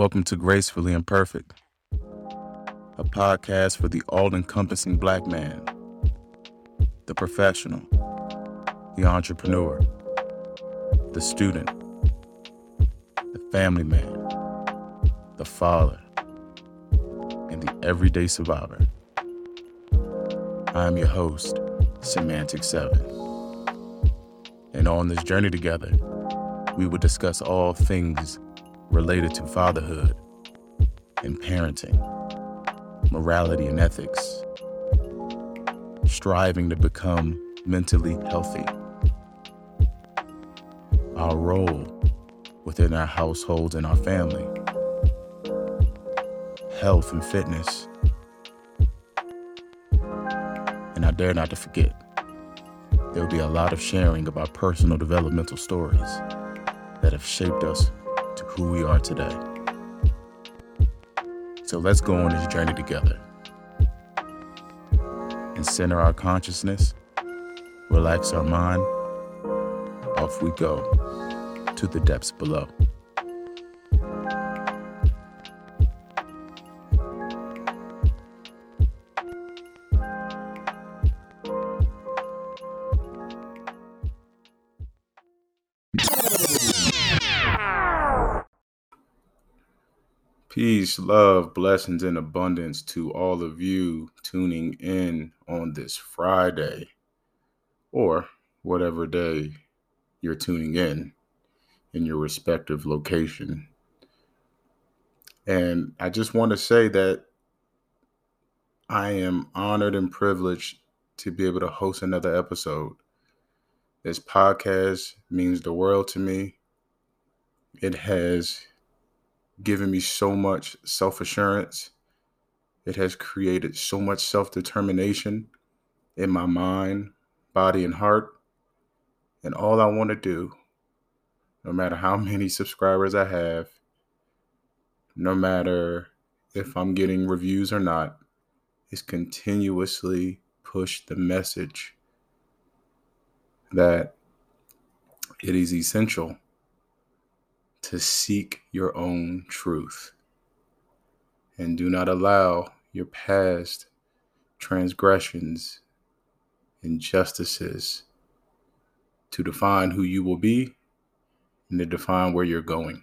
Welcome to Gracefully Imperfect, a podcast for the all encompassing black man, the professional, the entrepreneur, the student, the family man, the father, and the everyday survivor. I'm your host, Semantic Seven. And on this journey together, we will discuss all things related to fatherhood and parenting, morality and ethics, striving to become mentally healthy, our role within our households and our family, health and fitness, and I dare not to forget, there will be a lot of sharing of our personal developmental stories that have shaped us to who we are today. So let's go on this journey together and center our consciousness, relax our mind. Off we go to the depths below. Peace, love, blessings, and abundance to all of you tuning in on this Friday or whatever day you're tuning in in your respective location. And I just want to say that I am honored and privileged to be able to host another episode. This podcast means the world to me. It has given me so much self assurance. It has created so much self determination in my mind, body, and heart. And all I want to do, no matter how many subscribers I have, no matter if I'm getting reviews or not, is continuously push the message that it is essential to seek your own truth and do not allow your past transgressions, injustices to define who you will be and to define where you're going.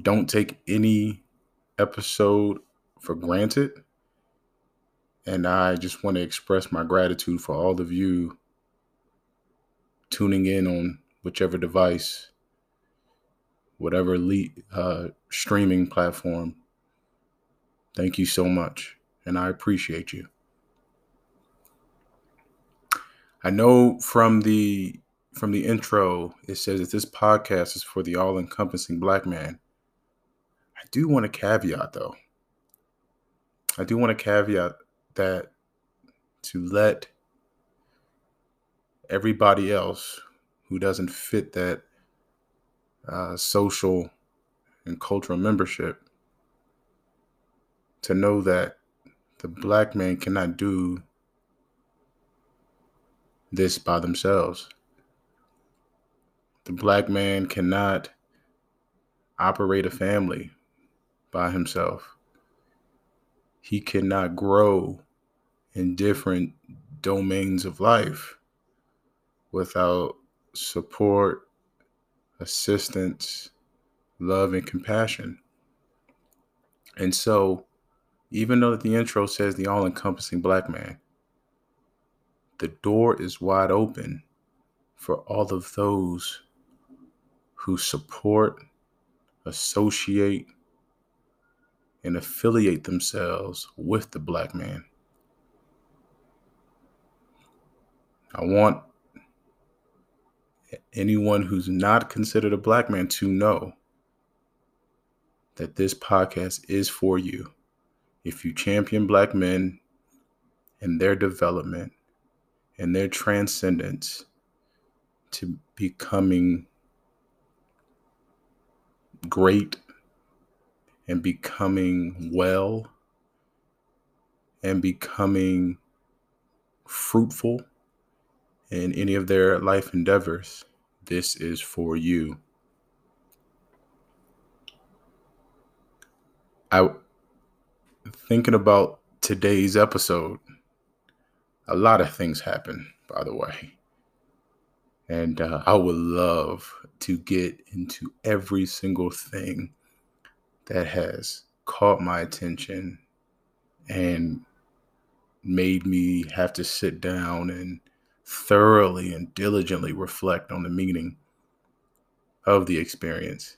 Don't take any episode for granted. And I just want to express my gratitude for all of you tuning in on whichever device whatever le- uh, streaming platform. Thank you so much, and I appreciate you. I know from the from the intro it says that this podcast is for the all-encompassing black man. I do want to caveat though. I do want to caveat that to let everybody else who doesn't fit that uh, social and cultural membership to know that the black man cannot do this by themselves. The black man cannot operate a family by himself. He cannot grow in different domains of life without support assistance, love, and compassion. And so, even though the intro says the all encompassing black man, the door is wide open for all of those who support, associate, and affiliate themselves with the black man. I want anyone who's not considered a black man to know that this podcast is for you. If you champion black men and their development and their transcendence to becoming great and becoming well and becoming fruitful in any of their life endeavors, this is for you. I thinking about today's episode. A lot of things happen, by the way. And uh, I would love to get into every single thing that has caught my attention and made me have to sit down and thoroughly and diligently reflect on the meaning of the experience.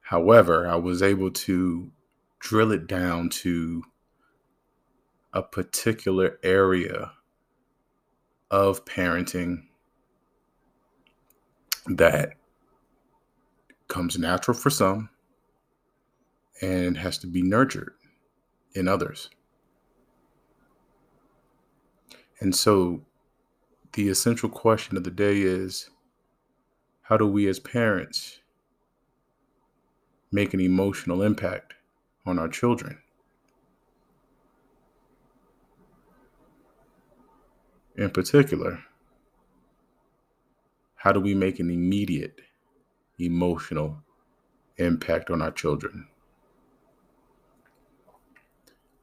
However, I was able to drill it down to a particular area of parenting that comes natural for some and has to be nurtured in others. And so the essential question of the day is how do we as parents make an emotional impact on our children? In particular, how do we make an immediate emotional impact on our children?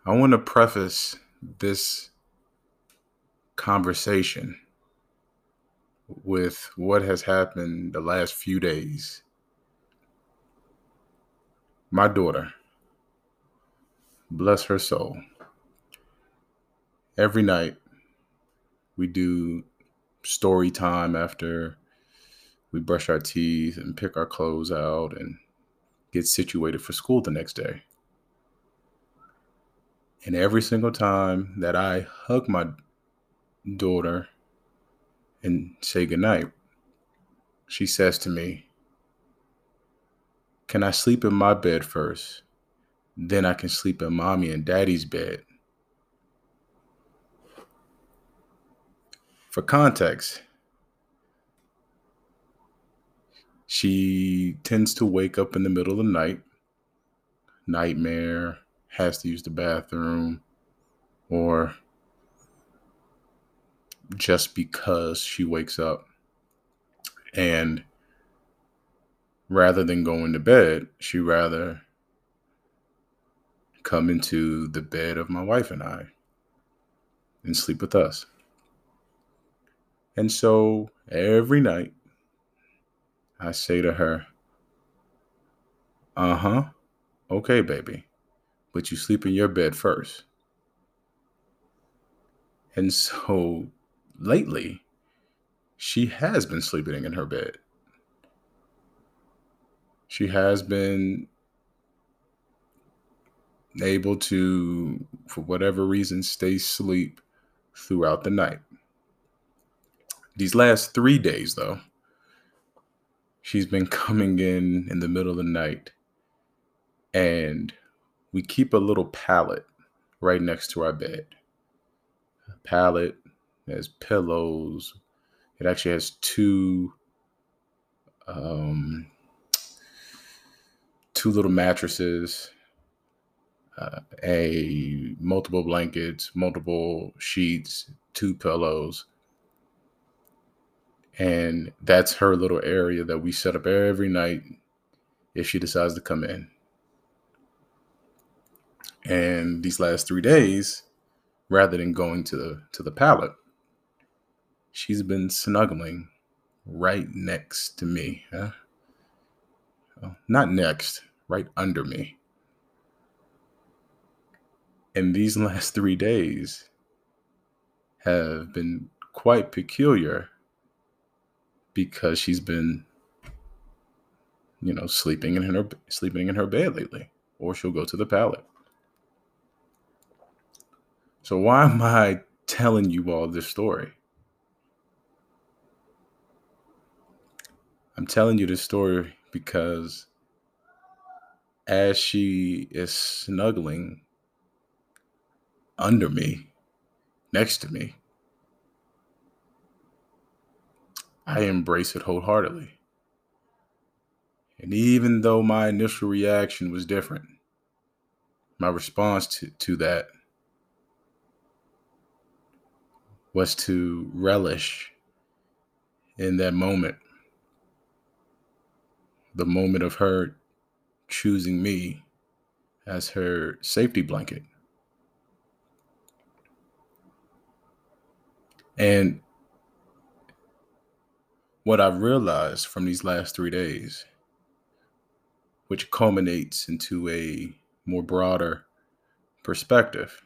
I want to preface this conversation with what has happened the last few days. My daughter, bless her soul, every night we do story time after we brush our teeth and pick our clothes out and get situated for school the next day. And every single time that I hug my daughter and say goodnight, she says to me, Can I sleep in my bed first? Then I can sleep in mommy and daddy's bed. For context, she tends to wake up in the middle of the night, nightmare, has to use the bathroom, or just because she wakes up. And rather than going to bed, she rather come into the bed of my wife and I and sleep with us. And so every night I say to her, Uh huh, okay, baby, but you sleep in your bed first. And so lately, she has been sleeping in her bed. She has been able to, for whatever reason, stay asleep throughout the night. These last three days, though, she's been coming in in the middle of the night, and we keep a little pallet right next to our bed. A pallet it has pillows. It actually has two um, two little mattresses, uh, a multiple blankets, multiple sheets, two pillows. And that's her little area that we set up every night if she decides to come in. And these last three days, rather than going to the to the pallet, she's been snuggling right next to me. Huh? Well, not next, right under me. And these last three days have been quite peculiar because she's been, you know, sleeping in her sleeping in her bed lately, or she'll go to the pallet. So why am I telling you all this story? I'm telling you this story because as she is snuggling under me, next to me, I embrace it wholeheartedly. And even though my initial reaction was different, my response to, to that was to relish in that moment the moment of her choosing me as her safety blanket. And what I've realized from these last three days, which culminates into a more broader perspective,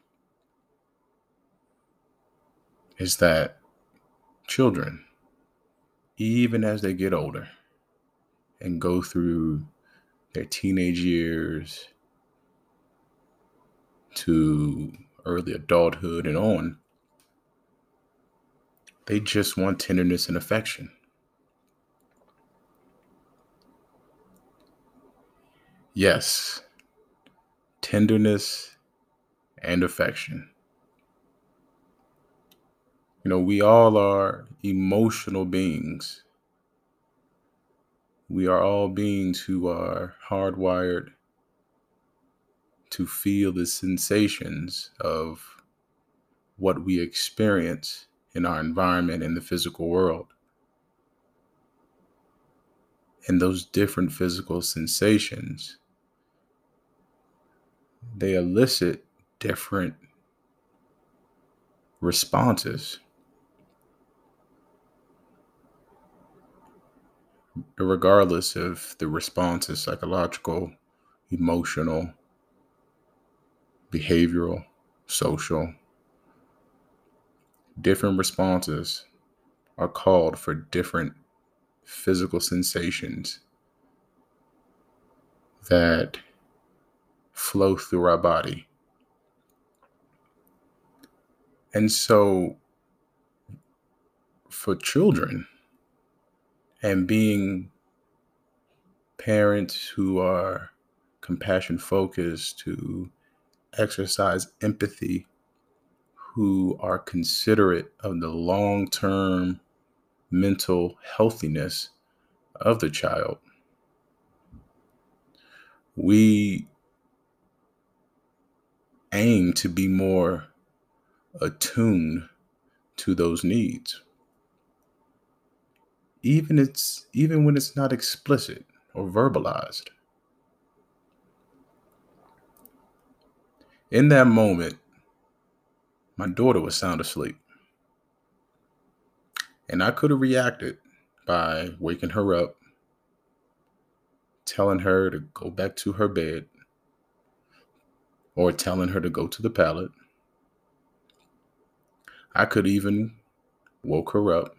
is that children, even as they get older and go through their teenage years to early adulthood and on, they just want tenderness and affection. Yes, tenderness and affection. You know, we all are emotional beings. We are all beings who are hardwired to feel the sensations of what we experience in our environment in the physical world. And those different physical sensations, they elicit different responses. Regardless if the response is psychological, emotional, behavioral, social, different responses are called for different physical sensations that flow through our body. And so, for children and being parents who are compassion focused, who exercise empathy who are considerate of the long term mental healthiness of the child. We aim to be more attuned to those needs. Even it's even when it's not explicit or verbalized. In that moment, my daughter was sound asleep. And I could have reacted by waking her up, telling her to go back to her bed, or telling her to go to the pallet. I could even woke her up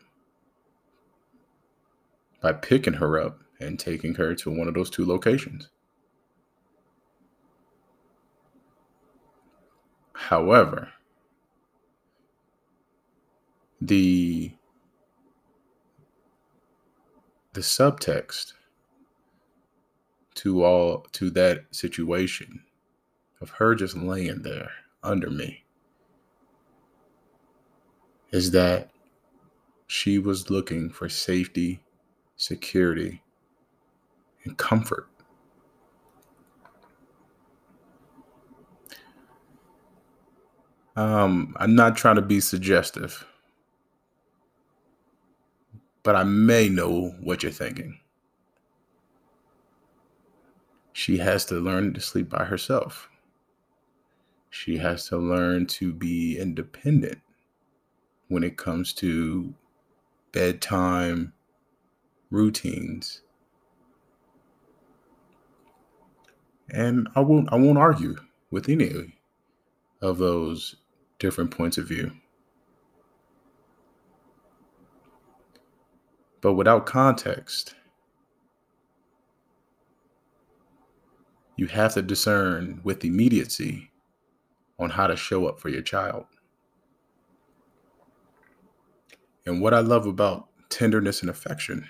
by picking her up and taking her to one of those two locations. However, the the subtext to all to that situation of her just laying there under me is that she was looking for safety, security, and comfort. Um, I'm not trying to be suggestive but I may know what you're thinking. She has to learn to sleep by herself. She has to learn to be independent when it comes to bedtime routines. And I won't I won't argue with any of those different points of view. but without context. You have to discern with immediacy on how to show up for your child. And what I love about tenderness and affection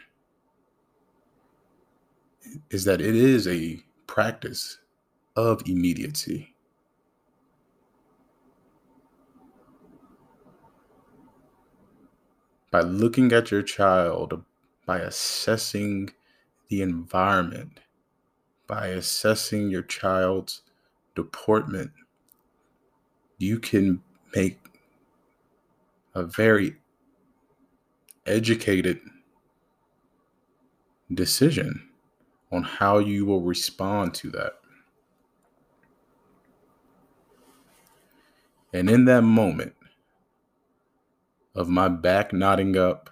is that it is a practice of immediacy. by looking at your child, by assessing the environment, by assessing your child's deportment, you can make a very educated decision on how you will respond to that. And in that moment of my back knotting up,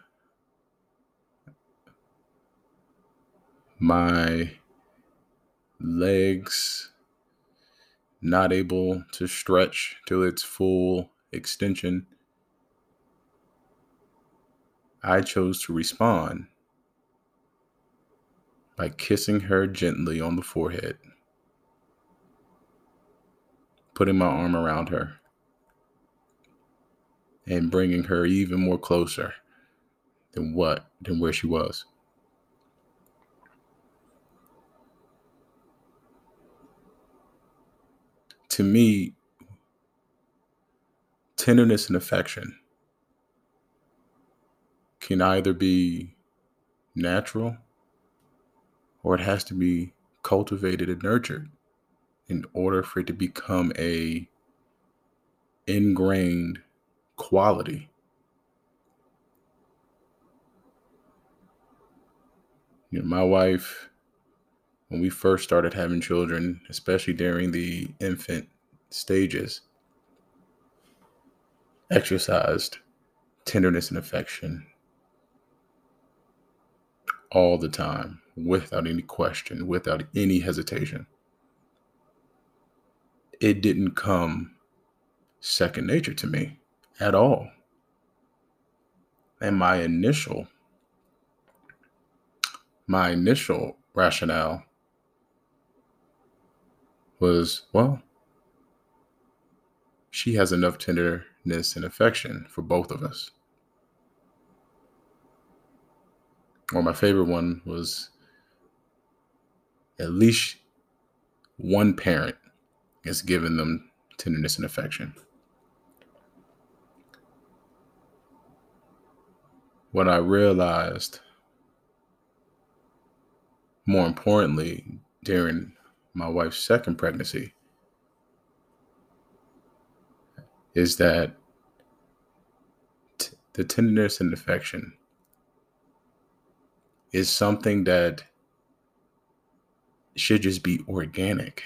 my legs not able to stretch to its full extension, I chose to respond by kissing her gently on the forehead, putting my arm around her, and bringing her even more closer than what than where she was. To me, tenderness and affection can either be natural or it has to be cultivated and nurtured in order for it to become a ingrained quality. You know, my wife, when we first started having children, especially during the infant stages, exercised tenderness and affection all the time without any question, without any hesitation. It didn't come second nature to me at all. And my initial my initial rationale was, well, she has enough tenderness and affection for both of us. Or my favorite one was at least one parent is giving them tenderness and affection. What I realized, more importantly, during my wife's second pregnancy, is that t- the tenderness and affection is something that should just be organic.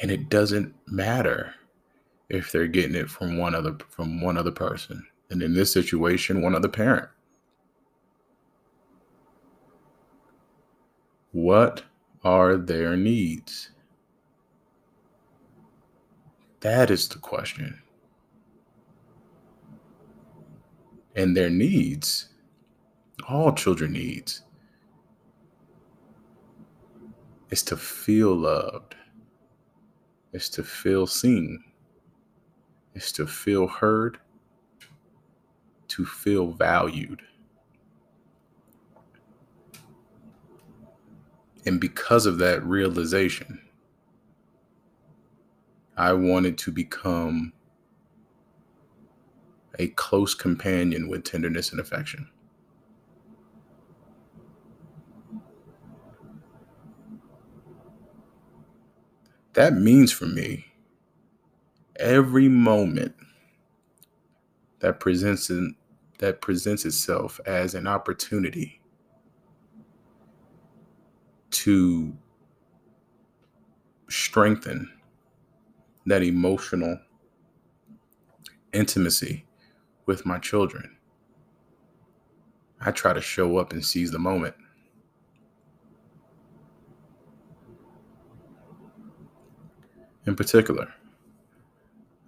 And it doesn't matter if they're getting it from one other from one other person. And in this situation, one other parent. What are their needs? That is the question. And their needs, all children needs, is to feel loved, is to feel seen, is to feel heard, to feel valued. And because of that realization, I wanted to become a close companion with tenderness and affection. That means for me every moment that presents in, that presents itself as an opportunity to strengthen that emotional intimacy with my children. I try to show up and seize the moment. In particular.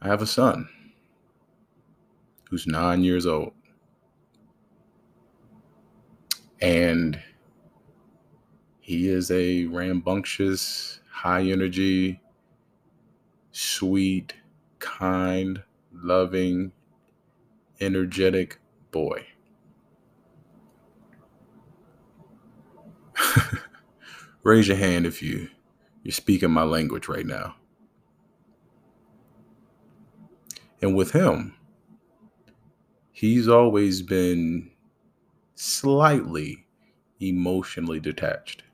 I have a son who's nine years old. And he is a rambunctious, high energy, sweet, kind, loving, energetic boy. Raise your hand if you you're speaking my language right now. And with him, he's always been slightly emotionally detached.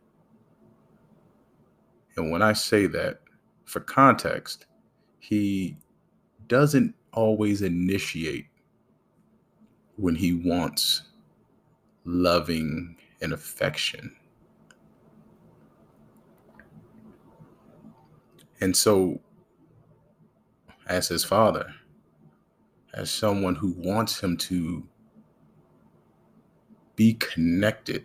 And when I say that, for context, he doesn't always initiate when he wants loving and affection. And so, as his father, as someone who wants him to be connected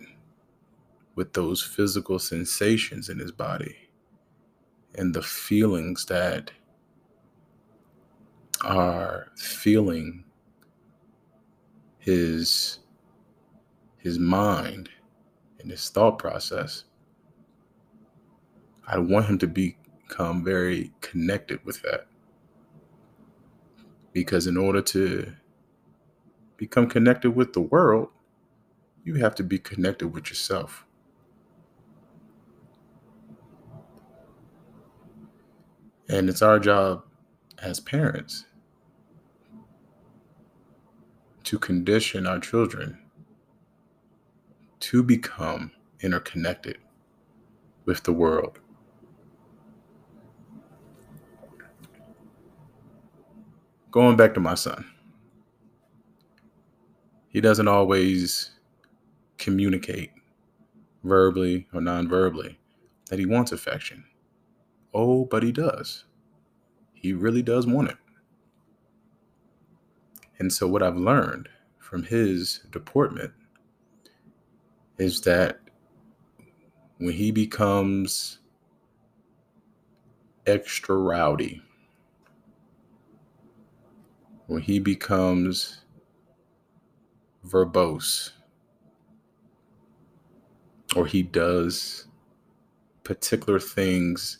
with those physical sensations in his body and the feelings that are feeling his his mind and his thought process i want him to become very connected with that because in order to become connected with the world you have to be connected with yourself And it's our job as parents to condition our children to become interconnected with the world. Going back to my son, he doesn't always communicate verbally or non verbally that he wants affection. Oh, but he does. He really does want it. And so, what I've learned from his deportment is that when he becomes extra rowdy, when he becomes verbose, or he does particular things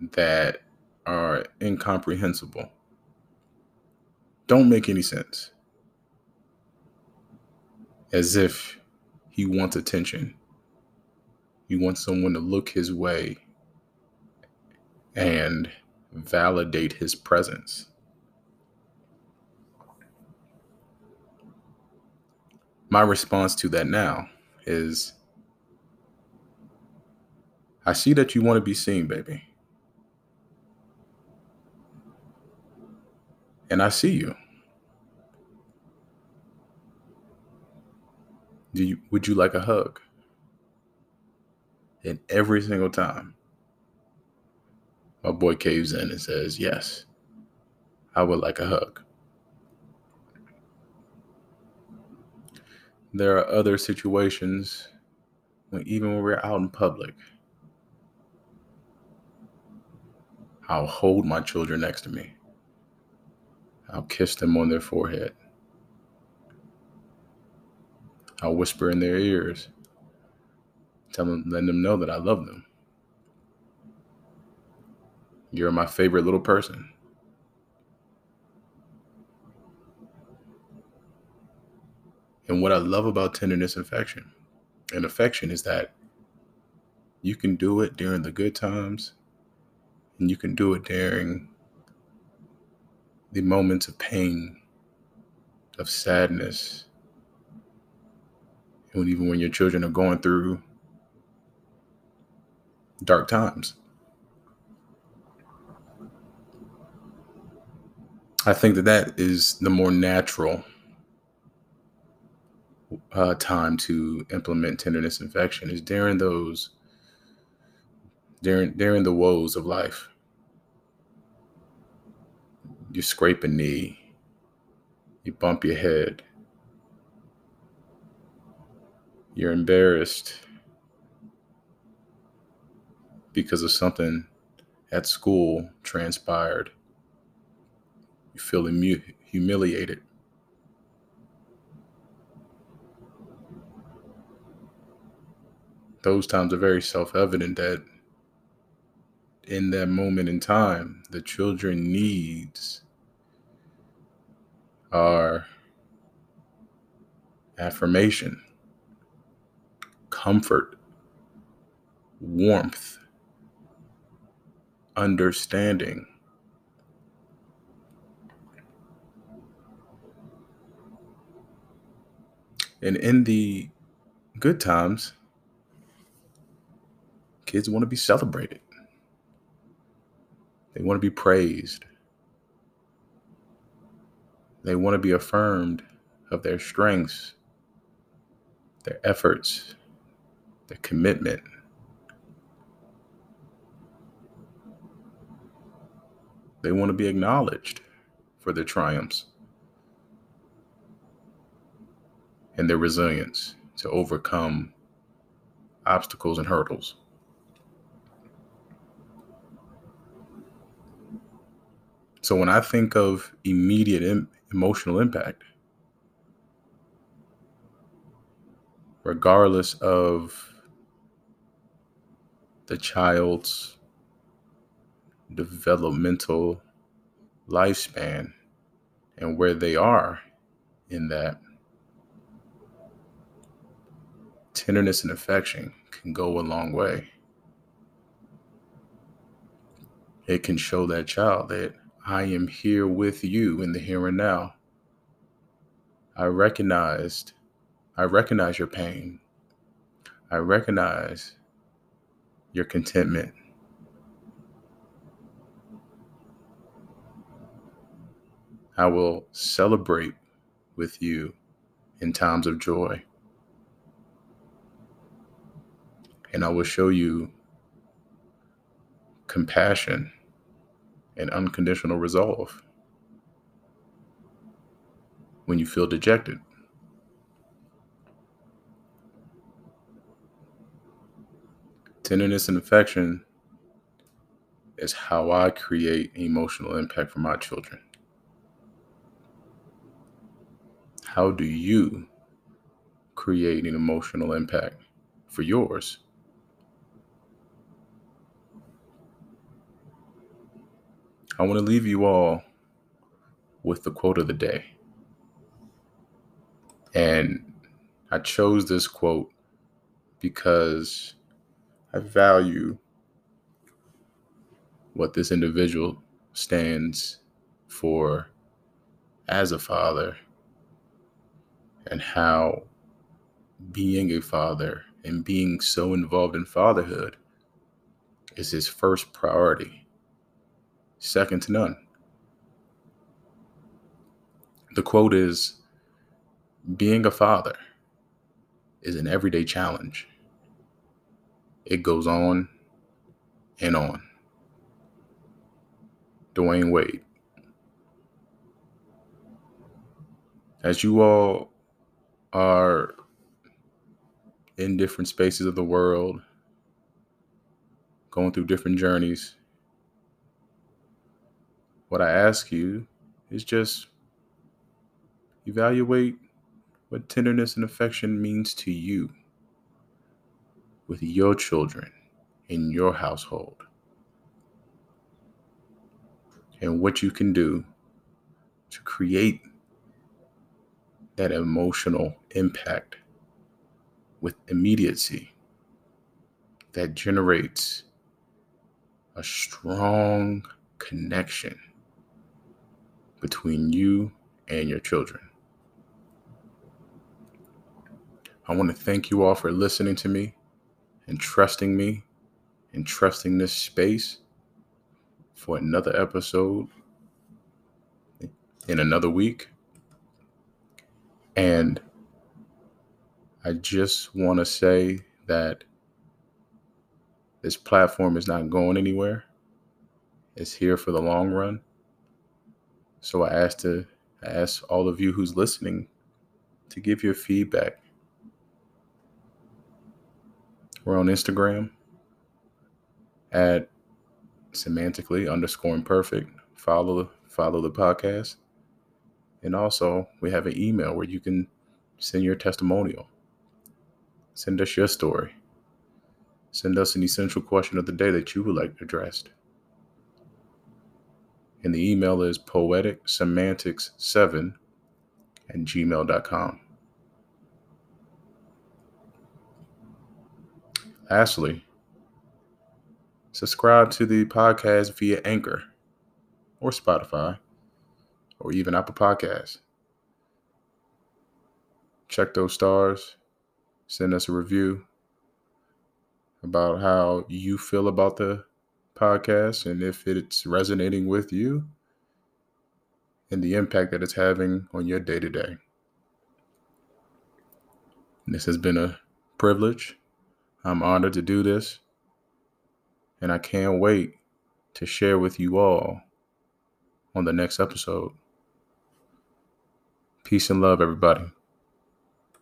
that are incomprehensible, don't make any sense. As if he wants attention, he wants someone to look his way and validate his presence. My response to that now is I see that you want to be seen, baby. and I see you. Do you would you like a hug? And every single time, my boy caves in and says, Yes, I would like a hug. There are other situations when even when we're out in public, I'll hold my children next to me. I'll kiss them on their forehead. I'll whisper in their ears, tell them, letting them know that I love them. You're my favorite little person. And what I love about tenderness and affection and affection is that you can do it during the good times and you can do it during the moments of pain, of sadness, and even when your children are going through dark times. I think that that is the more natural uh, time to implement tenderness infection is during those during during the woes of life. You scrape a knee, you bump your head, you're embarrassed because of something at school transpired, you feel humiliated. Those times are very self evident that in that moment in time, the children needs are affirmation, comfort, warmth, understanding. And in the good times, kids want to be celebrated. They want to be praised. They want to be affirmed of their strengths, their efforts, their commitment. They want to be acknowledged for their triumphs and their resilience to overcome obstacles and hurdles. So when I think of immediate Im- emotional impact, regardless of the child's developmental lifespan and where they are in that, tenderness and affection can go a long way. It can show that child that I am here with you in the here and now. I recognized, I recognize your pain. I recognize your contentment. I will celebrate with you in times of joy. And I will show you compassion and unconditional resolve when you feel dejected. Tenderness and affection is how I create emotional impact for my children. How do you create an emotional impact for yours? I want to leave you all with the quote of the day. And I chose this quote because I value what this individual stands for as a father and how being a father and being so involved in fatherhood is his first priority second to none. The quote is Being a father is an everyday challenge. It goes on and on. Dwyane Wade. As you all are in different spaces of the world, going through different journeys, what I ask you is just evaluate what tenderness and affection means to you with your children in your household and what you can do to create that emotional impact with immediacy that generates a strong connection between you and your children. I want to thank you all for listening to me and trusting me and trusting this space for another episode in another week. And I just want to say that this platform is not going anywhere. It's here for the long run. So I asked to ask all of you who's listening to give your feedback. We're on Instagram at semantically underscore imperfect. Follow follow the podcast. And also we have an email where you can send your testimonial. Send us your story. Send us an essential question of the day that you would like addressed. And the email is poeticsemantics7 at gmail.com. Lastly, subscribe to the podcast via Anchor or Spotify or even Apple Podcasts. Check those stars, send us a review about how you feel about the podcast and if it's resonating with you and the impact that it's having on your day to day. This has been a privilege. I'm honored to do this. And I can't wait to share with you all on the next episode. Peace and love, everybody.